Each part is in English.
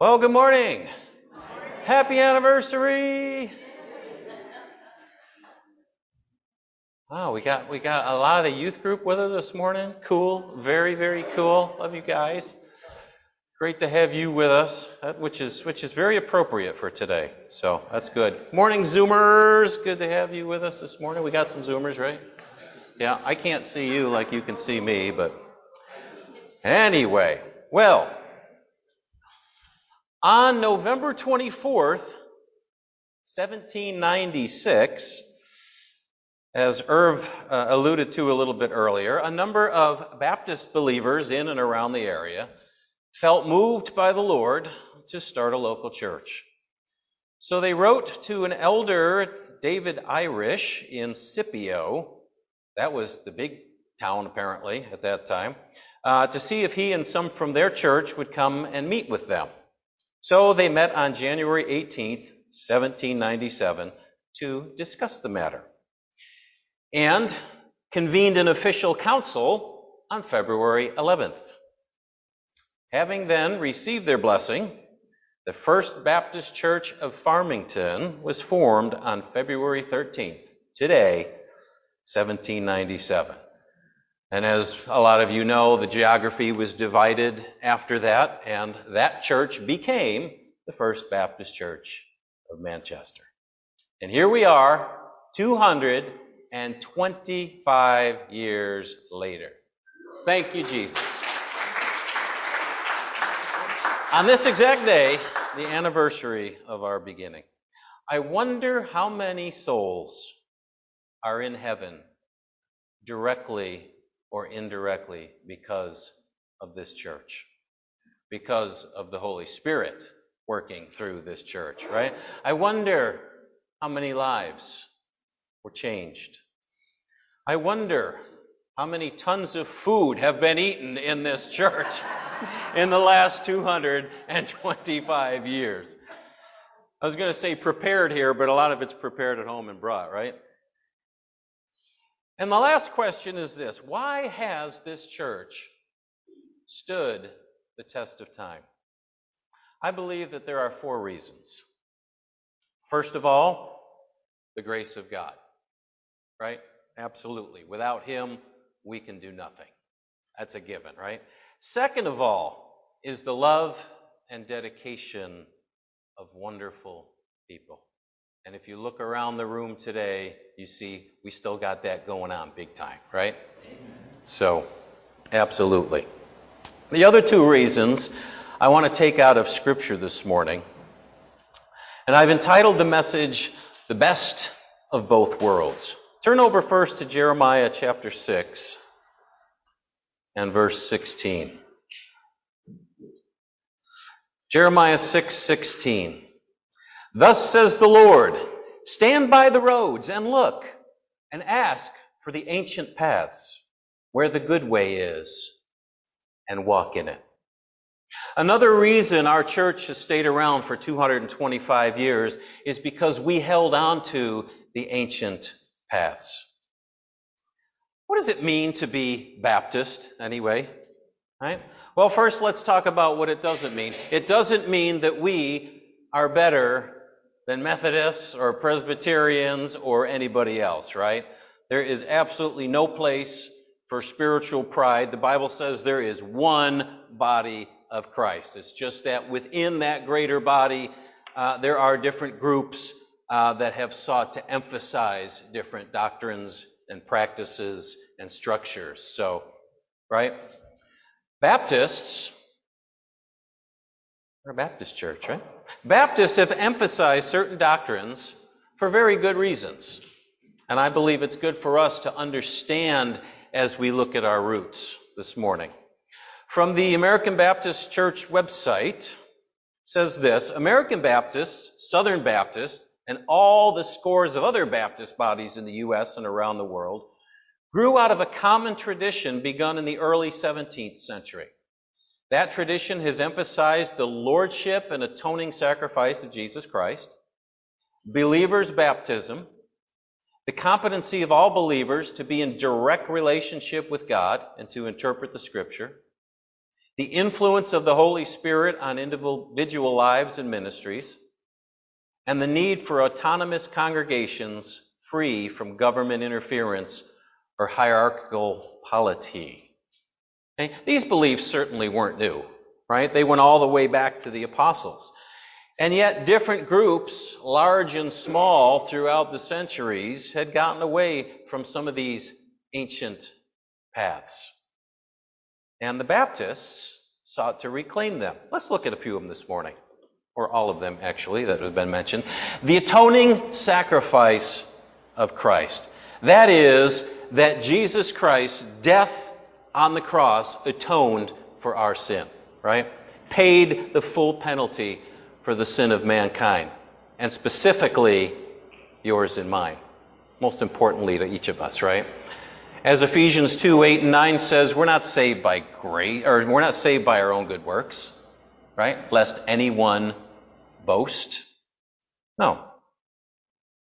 Well, good morning. Happy anniversary. Wow, we got we got a lot of the youth group with us this morning. Cool, very very cool. Love you guys. Great to have you with us, which is which is very appropriate for today. So that's good. Morning, Zoomers. Good to have you with us this morning. We got some Zoomers, right? Yeah, I can't see you like you can see me, but anyway, well. On November 24th, 1796, as Irv uh, alluded to a little bit earlier, a number of Baptist believers in and around the area felt moved by the Lord to start a local church. So they wrote to an elder, David Irish, in Scipio. That was the big town, apparently, at that time, uh, to see if he and some from their church would come and meet with them. So they met on January 18th, 1797, to discuss the matter and convened an official council on February 11th. Having then received their blessing, the First Baptist Church of Farmington was formed on February 13th, today, 1797. And as a lot of you know, the geography was divided after that, and that church became the First Baptist Church of Manchester. And here we are, 225 years later. Thank you, Jesus. On this exact day, the anniversary of our beginning, I wonder how many souls are in heaven directly or indirectly because of this church, because of the Holy Spirit working through this church, right? I wonder how many lives were changed. I wonder how many tons of food have been eaten in this church in the last 225 years. I was going to say prepared here, but a lot of it's prepared at home and brought, right? And the last question is this Why has this church stood the test of time? I believe that there are four reasons. First of all, the grace of God, right? Absolutely. Without Him, we can do nothing. That's a given, right? Second of all, is the love and dedication of wonderful people. And if you look around the room today, you see we still got that going on big time, right? So, absolutely. The other two reasons I want to take out of Scripture this morning, and I've entitled the message, The Best of Both Worlds. Turn over first to Jeremiah chapter 6 and verse 16. Jeremiah 6:16. 6, Thus says the Lord, stand by the roads and look and ask for the ancient paths where the good way is and walk in it. Another reason our church has stayed around for 225 years is because we held on to the ancient paths. What does it mean to be Baptist anyway? Right? Well, first let's talk about what it doesn't mean. It doesn't mean that we are better than Methodists or Presbyterians or anybody else, right? There is absolutely no place for spiritual pride. The Bible says there is one body of Christ. It's just that within that greater body, uh, there are different groups uh, that have sought to emphasize different doctrines and practices and structures. So, right? Baptists we're a Baptist church, right? Baptists have emphasized certain doctrines for very good reasons. And I believe it's good for us to understand as we look at our roots this morning. From the American Baptist Church website says this, American Baptists, Southern Baptists, and all the scores of other Baptist bodies in the U.S. and around the world grew out of a common tradition begun in the early 17th century. That tradition has emphasized the lordship and atoning sacrifice of Jesus Christ, believers' baptism, the competency of all believers to be in direct relationship with God and to interpret the scripture, the influence of the Holy Spirit on individual lives and ministries, and the need for autonomous congregations free from government interference or hierarchical polity. Okay? These beliefs certainly weren't new, right? They went all the way back to the apostles. And yet, different groups, large and small, throughout the centuries, had gotten away from some of these ancient paths. And the Baptists sought to reclaim them. Let's look at a few of them this morning, or all of them, actually, that have been mentioned. The atoning sacrifice of Christ. That is, that Jesus Christ's death on the cross atoned for our sin, right? Paid the full penalty for the sin of mankind, and specifically yours and mine. Most importantly to each of us, right? As Ephesians 2, 8 and 9 says, we're not saved by grace, or we're not saved by our own good works, right? Lest anyone boast. No.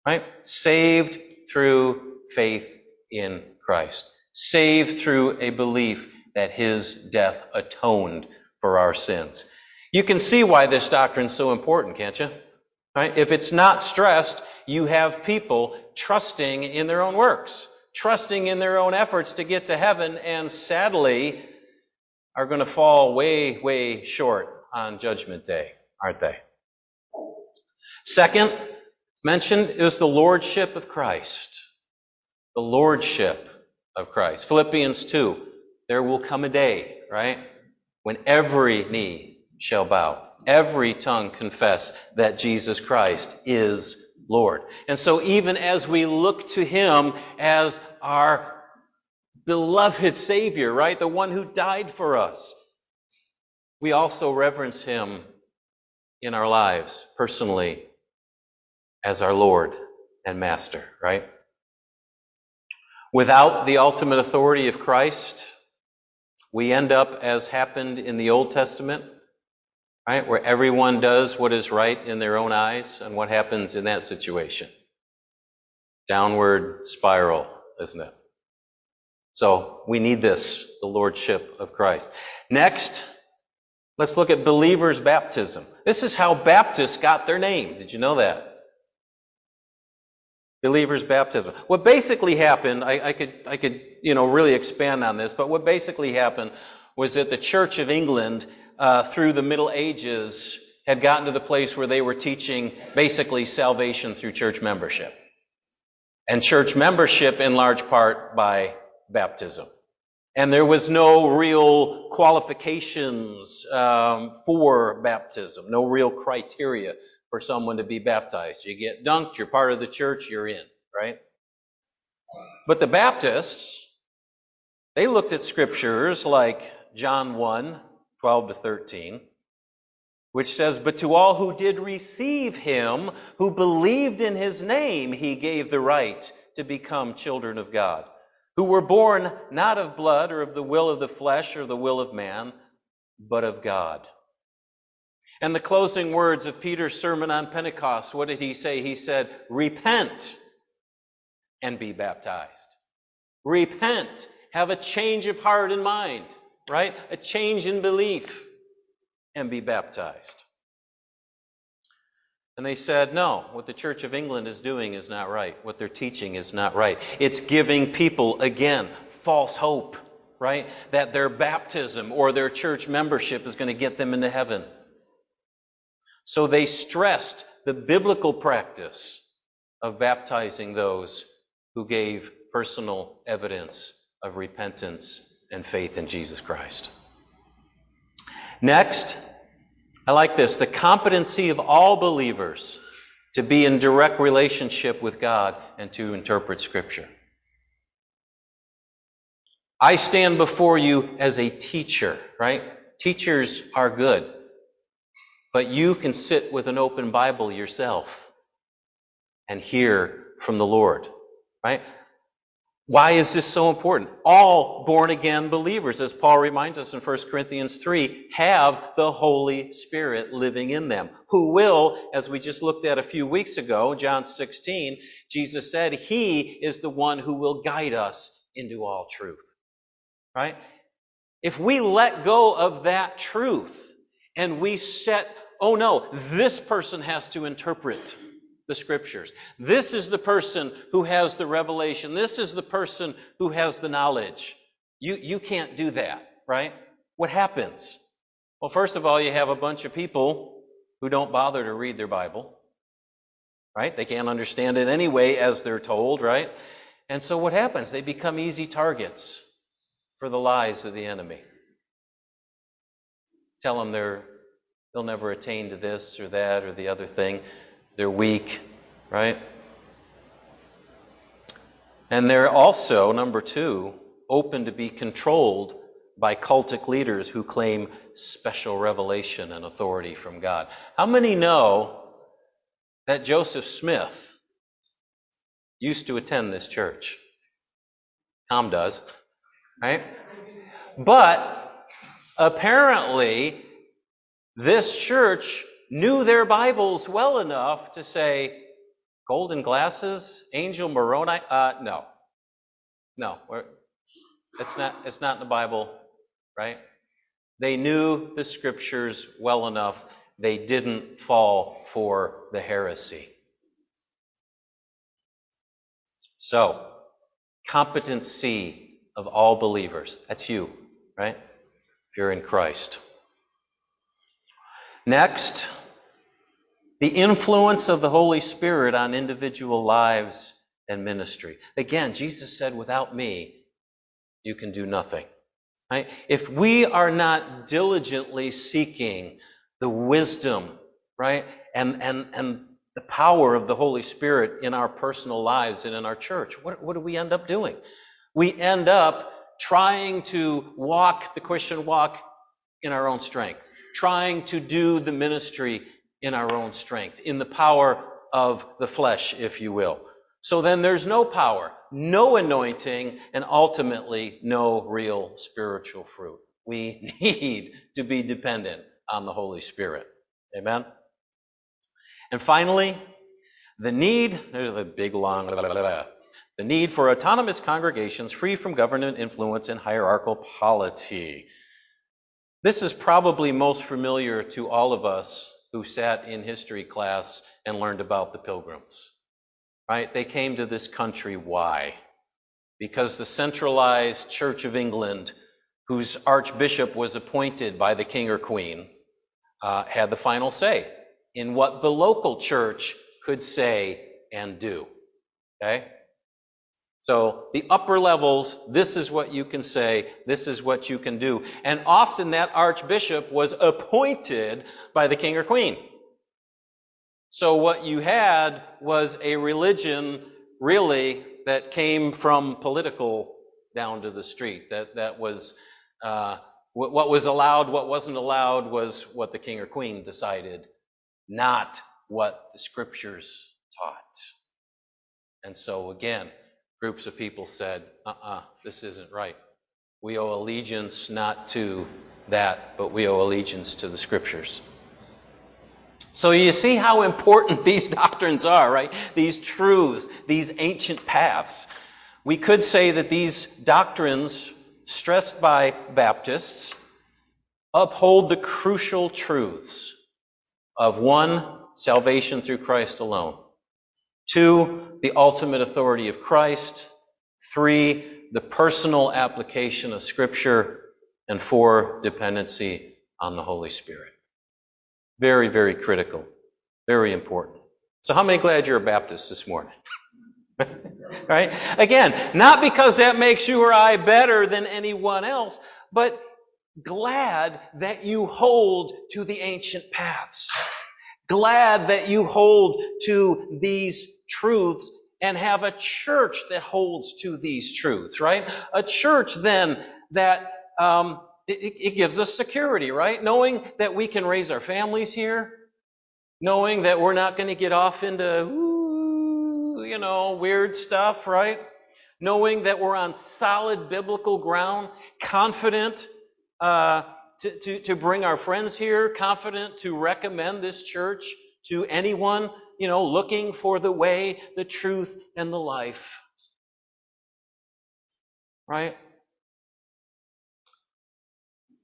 Right? Saved through faith in Christ. Saved through a belief that his death atoned for our sins. You can see why this doctrine is so important, can't you? Right? If it's not stressed, you have people trusting in their own works, trusting in their own efforts to get to heaven, and sadly are going to fall way, way short on Judgment Day, aren't they? Second, mentioned is the Lordship of Christ. The Lordship of Christ. Philippians 2, there will come a day, right, when every knee shall bow. Every tongue confess that Jesus Christ is Lord. And so even as we look to Him as our beloved Savior, right? The one who died for us, we also reverence Him in our lives personally as our Lord and Master, right? Without the ultimate authority of Christ, we end up as happened in the Old Testament right? Where everyone does what is right in their own eyes. And what happens in that situation? Downward spiral, isn't it? So we need this, the Lordship of Christ. Next, let's look at believers' baptism. This is how Baptists got their name. Did you know that? Believers' baptism. What basically happened, I, I could, I could, you know, really expand on this, but what basically happened was that the Church of England uh, through the Middle Ages had gotten to the place where they were teaching basically salvation through church membership. And church membership in large part by baptism. And there was no real qualifications um, for baptism, no real criteria for someone to be baptized. You get dunked, you're part of the church, you're in, right? But the Baptists, they looked at scriptures like John 1, 12 to 13, which says, But to all who did receive him, who believed in his name, he gave the right to become children of God, who were born not of blood or of the will of the flesh or the will of man, but of God. And the closing words of Peter's sermon on Pentecost, what did he say? He said, Repent and be baptized. Repent. Have a change of heart and mind right? A change in belief and be baptized. And they said, no, what the Church of England is doing is not right. What they're teaching is not right. It's giving people, again, false hope, right? That their baptism or their church membership is going to get them into heaven. So they stressed the biblical practice of baptizing those who gave personal evidence of repentance and faith in Jesus Christ. Next, I like this the competency of all believers to be in direct relationship with God and to interpret Scripture. I stand before you as a teacher, right? Teachers are good. But you can sit with an open Bible yourself and hear from the Lord, right? Why is this so important? All born again believers, as Paul reminds us in 1 Corinthians 3, have the Holy Spirit living in them, who will, as we just looked at a few weeks ago, John 16, Jesus said, He is the one who will guide us into all truth. Right? If we let go of that truth and we set, oh no, this person has to interpret the scriptures. This is the person who has the revelation. This is the person who has the knowledge. You, you can't do that, right? What happens? Well, first of all, you have a bunch of people who don't bother to read their Bible, right? They can't understand it anyway as they're told, right? And so what happens? They become easy targets for the lies of the enemy. Tell them they're, they'll never attain to this or that or the other thing. They're weak, right? And they're also, number two, open to be controlled by cultic leaders who claim special revelation and authority from God. How many know that Joseph Smith used to attend this church? Tom does, right? But apparently, this church knew their Bibles well enough to say, golden glasses, angel Moroni. Uh, no, no, it's not. It's not in the Bible, right? They knew the scriptures well enough. They didn't fall for the heresy. So, competency of all believers. That's you, right? If you're in Christ. Next, the influence of the Holy Spirit on individual lives and ministry. Again, Jesus said, without me, you can do nothing. Right? If we are not diligently seeking the wisdom, right, and, and, and the power of the Holy Spirit in our personal lives and in our church, what, what do we end up doing? We end up trying to walk the Christian walk in our own strength, trying to do the ministry in our own strength, in the power of the flesh, if you will. So then there's no power, no anointing, and ultimately no real spiritual fruit. We need to be dependent on the Holy Spirit. Amen? And finally, the need, there's a big long, blah, blah, blah, the need for autonomous congregations free from government influence and hierarchical polity. This is probably most familiar to all of us who sat in history class and learned about the pilgrims. Right? They came to this country. Why? Because the centralized Church of England, whose archbishop was appointed by the king or queen, uh, had the final say in what the local church could say and do. Okay? So the upper levels, this is what you can say, this is what you can do. And often that archbishop was appointed by the king or queen. So what you had was a religion really that came from political down to the street. That that was uh, what was allowed, what wasn't allowed was what the king or queen decided, not what the scriptures taught. And so again, groups of people said, uh-uh, this isn't right. We owe allegiance not to that, but we owe allegiance to the scriptures. So you see how important these doctrines are, right? These truths, these ancient paths. We could say that these doctrines, stressed by Baptists, uphold the crucial truths of one, salvation through Christ alone. Two, the ultimate authority of Christ. Three, the personal application of Scripture. And four, dependency on the Holy Spirit. Very, very critical. Very important. So how many glad you're a Baptist this morning? right? Again, not because that makes you or I better than anyone else, but glad that you hold to the ancient paths. Glad that you hold to these truths and have a church that holds to these truths, right? A church then that um, it, it gives us security, right? Knowing that we can raise our families here, knowing that we're not going to get off into, ooh, you know, weird stuff, right? Knowing that we're on solid biblical ground, confident uh, to, to, to bring our friends here, confident to recommend this church to anyone, you know, looking for the way, the truth, and the life. Right?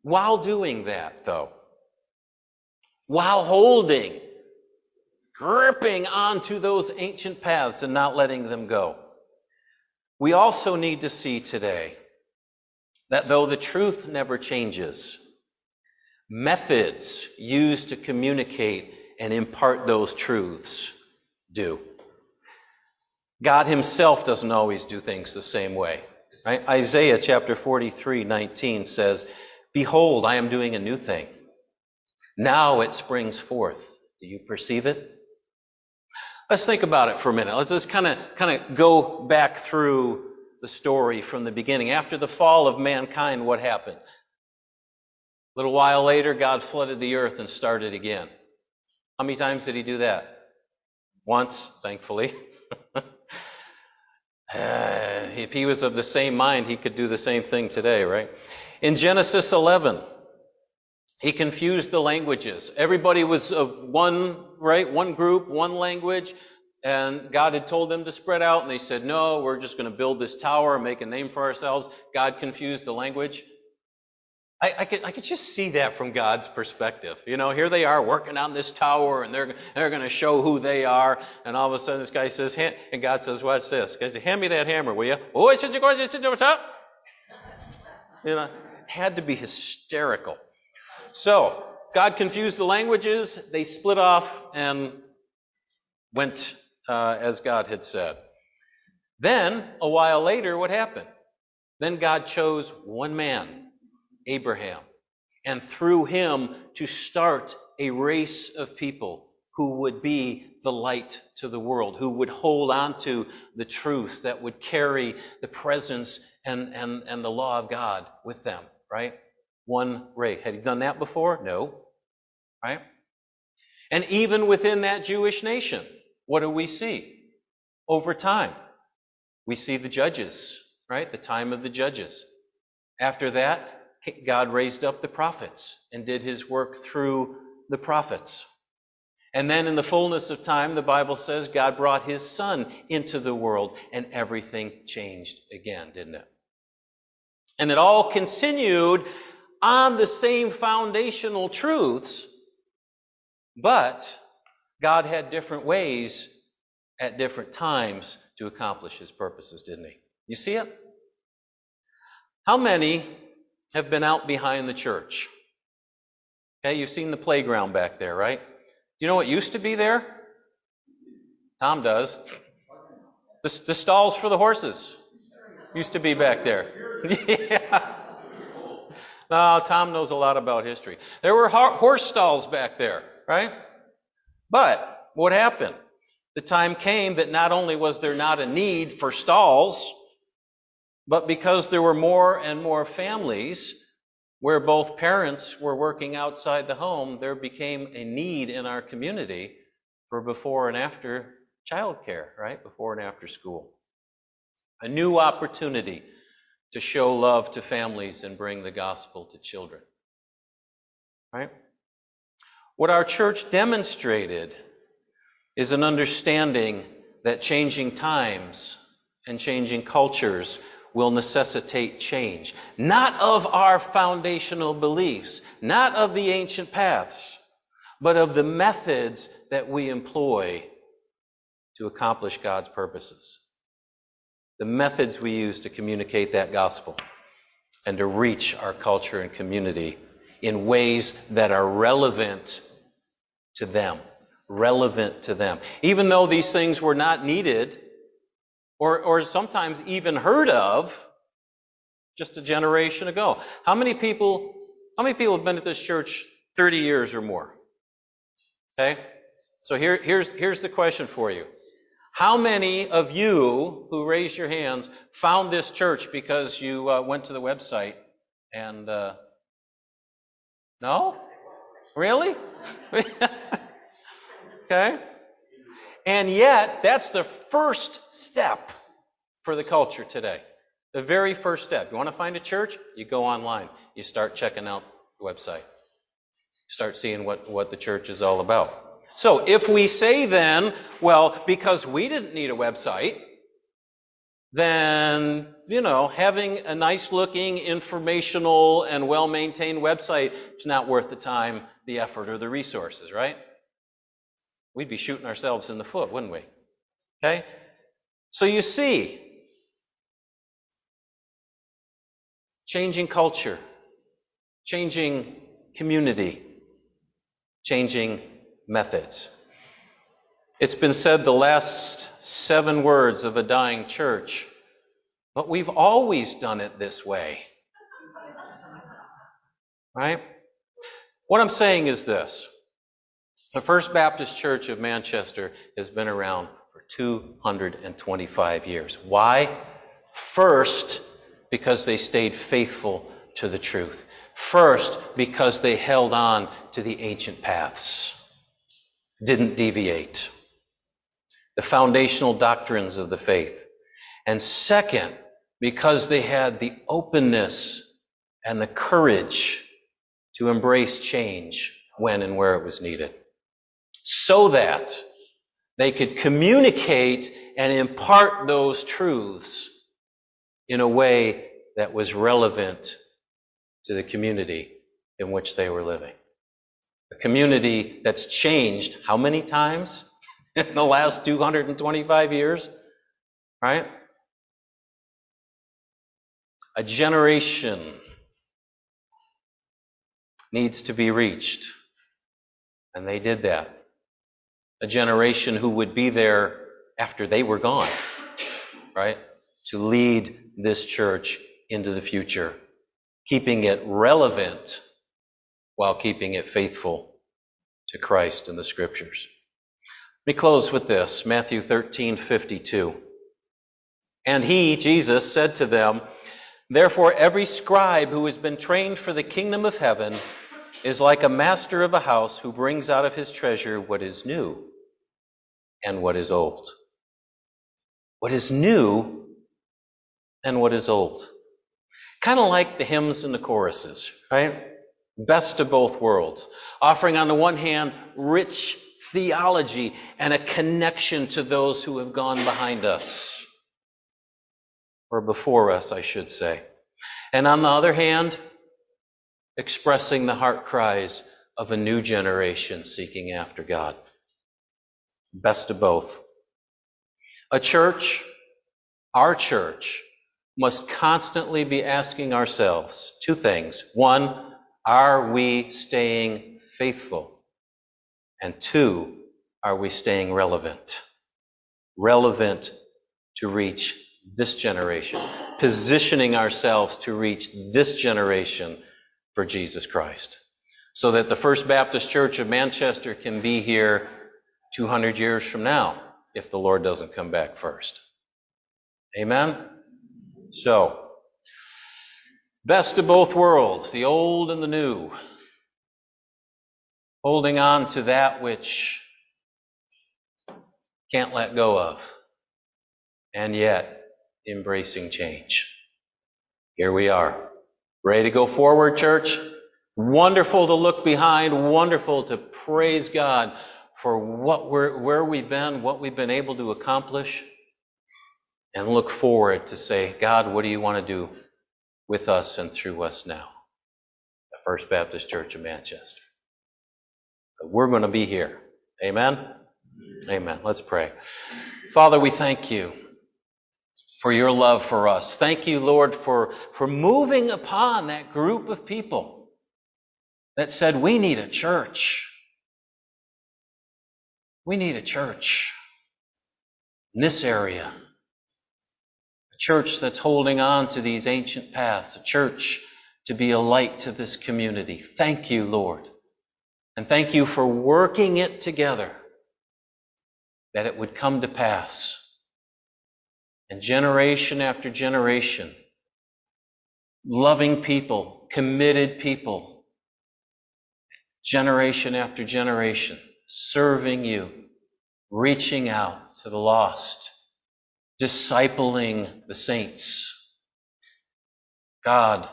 While doing that, though, while holding, gripping onto those ancient paths and not letting them go, we also need to see today that though the truth never changes, methods used to communicate and impart those truths do. God himself doesn't always do things the same way. Right? Isaiah chapter 43, 19 says, Behold, I am doing a new thing. Now it springs forth. Do you perceive it? Let's think about it for a minute. Let's just kind of kind of go back through the story from the beginning. After the fall of mankind, what happened? A little while later, God flooded the earth and started again. How many times did he do that? Once, thankfully. uh, if he was of the same mind, he could do the same thing today, right? In Genesis 11, he confused the languages. Everybody was of one, right? One group, one language. And God had told them to spread out, and they said, No, we're just going to build this tower and make a name for ourselves. God confused the language. I, I, could, I could just see that from God's perspective. You know, here they are working on this tower, and they're, they're going to show who they are. And all of a sudden, this guy says, and God says, What's this? Guy says, Hand me that hammer, will you? Oh, it's going to go up. You know, had to be hysterical. So, God confused the languages. They split off and went uh, as God had said. Then, a while later, what happened? Then God chose one man, Abraham, and through him to start a race of people who would be the light to the world, who would hold on to the truth that would carry the presence and, and, and the law of God with them, right? One race. Had he done that before? No. Right? And even within that Jewish nation, what do we see? Over time, we see the judges, right? The time of the judges. After that, God raised up the prophets and did his work through the prophets. And then in the fullness of time, the Bible says God brought his son into the world and everything changed again, didn't it? And it all continued on the same foundational truths, but God had different ways at different times to accomplish his purposes, didn't he? You see it? How many have been out behind the church? Okay, you've seen the playground back there, right? You know what used to be there? Tom does. The, the stalls for the horses used to be back there. yeah. No, Tom knows a lot about history. There were horse stalls back there, right? But what happened? The time came that not only was there not a need for stalls, but because there were more and more families where both parents were working outside the home, there became a need in our community for before and after childcare, right? Before and after school. A new opportunity to show love to families and bring the gospel to children. Right? What our church demonstrated is an understanding that changing times and changing cultures will necessitate change. Not of our foundational beliefs, not of the ancient paths, but of the methods that we employ to accomplish God's purposes. The methods we use to communicate that gospel and to reach our culture and community in ways that are relevant to them. Relevant to them. Even though these things were not needed or, or sometimes even heard of just a generation ago. How many people, how many people have been at this church 30 years or more? Okay? So here, here's, here's the question for you. How many of you who raised your hands found this church because you uh, went to the website and, uh, no? Really? okay? And yet, that's the first step for the culture today. The very first step. You want to find a church? You go online. You start checking out the website. You start seeing what, what the church is all about. So if we say then, well, because we didn't need a website, then, you know, having a nice looking, informational, and well maintained website is not worth the time, the effort, or the resources, right? We'd be shooting ourselves in the foot, wouldn't we? Okay? So you see, changing culture, changing community, changing methods. It's been said the last seven words of a dying church, but we've always done it this way. Right? What I'm saying is this. The First Baptist Church of Manchester has been around for 225 years. Why? First, because they stayed faithful to the truth. First, because they held on to the ancient paths, didn't deviate. The foundational doctrines of the faith. And second, because they had the openness and the courage to embrace change when and where it was needed. So that they could communicate and impart those truths in a way that was relevant to the community in which they were living. A community that's changed how many times in the last 225 years? Right? A generation needs to be reached. And they did that. A generation who would be there after they were gone, right? To lead this church into the future, keeping it relevant while keeping it faithful to Christ and the scriptures. Let me close with this Matthew 13 52. And he, Jesus, said to them, Therefore, every scribe who has been trained for the kingdom of heaven is like a master of a house who brings out of his treasure what is new and what is old. What is new and what is old. Kind of like the hymns and the choruses, right? Best of both worlds. Offering on the one hand rich theology and a connection to those who have gone behind us. Or before us, I should say. And on the other hand, expressing the heart cries of a new generation seeking after God. Best of both. A church, our church, must constantly be asking ourselves two things. One, are we staying faithful? And two, are we staying relevant? Relevant to reach this generation, positioning ourselves to reach this generation for Jesus Christ. So that the First Baptist Church of Manchester can be here 200 years from now if the Lord doesn't come back first. Amen? So, best of both worlds, the old and the new. Holding on to that which can't let go of, and yet embracing change. Here we are. Ready to go forward, church? Wonderful to look behind, wonderful to praise God for what we're, where we've been, what we've been able to accomplish and look forward to say, God, what do you want to do with us and through us now? The First Baptist Church of Manchester. But we're going to be here. Amen? Amen. Let's pray. Father, we thank you for your love for us. Thank you, Lord, for, for moving upon that group of people that said, we need a church. We need a church in this area a church that's holding on to these ancient paths, a church to be a light to this community. Thank you, Lord. And thank you for working it together that it would come to pass. And generation after generation, loving people, committed people, generation after generation, serving you, reaching out to the lost discipling the saints. God,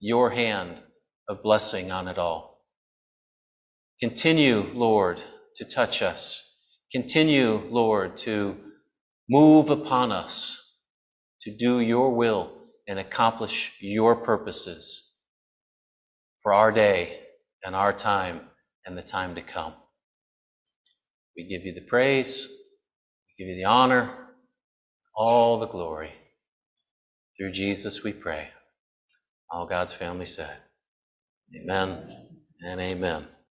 your hand of blessing on it all. Continue, Lord, to touch us. Continue, Lord, to move upon us to do your will and accomplish your purposes for our day and our time and the time to come. We give you the praise, we give you the honor, all the glory. Through Jesus we pray. All God's family said, Amen and amen.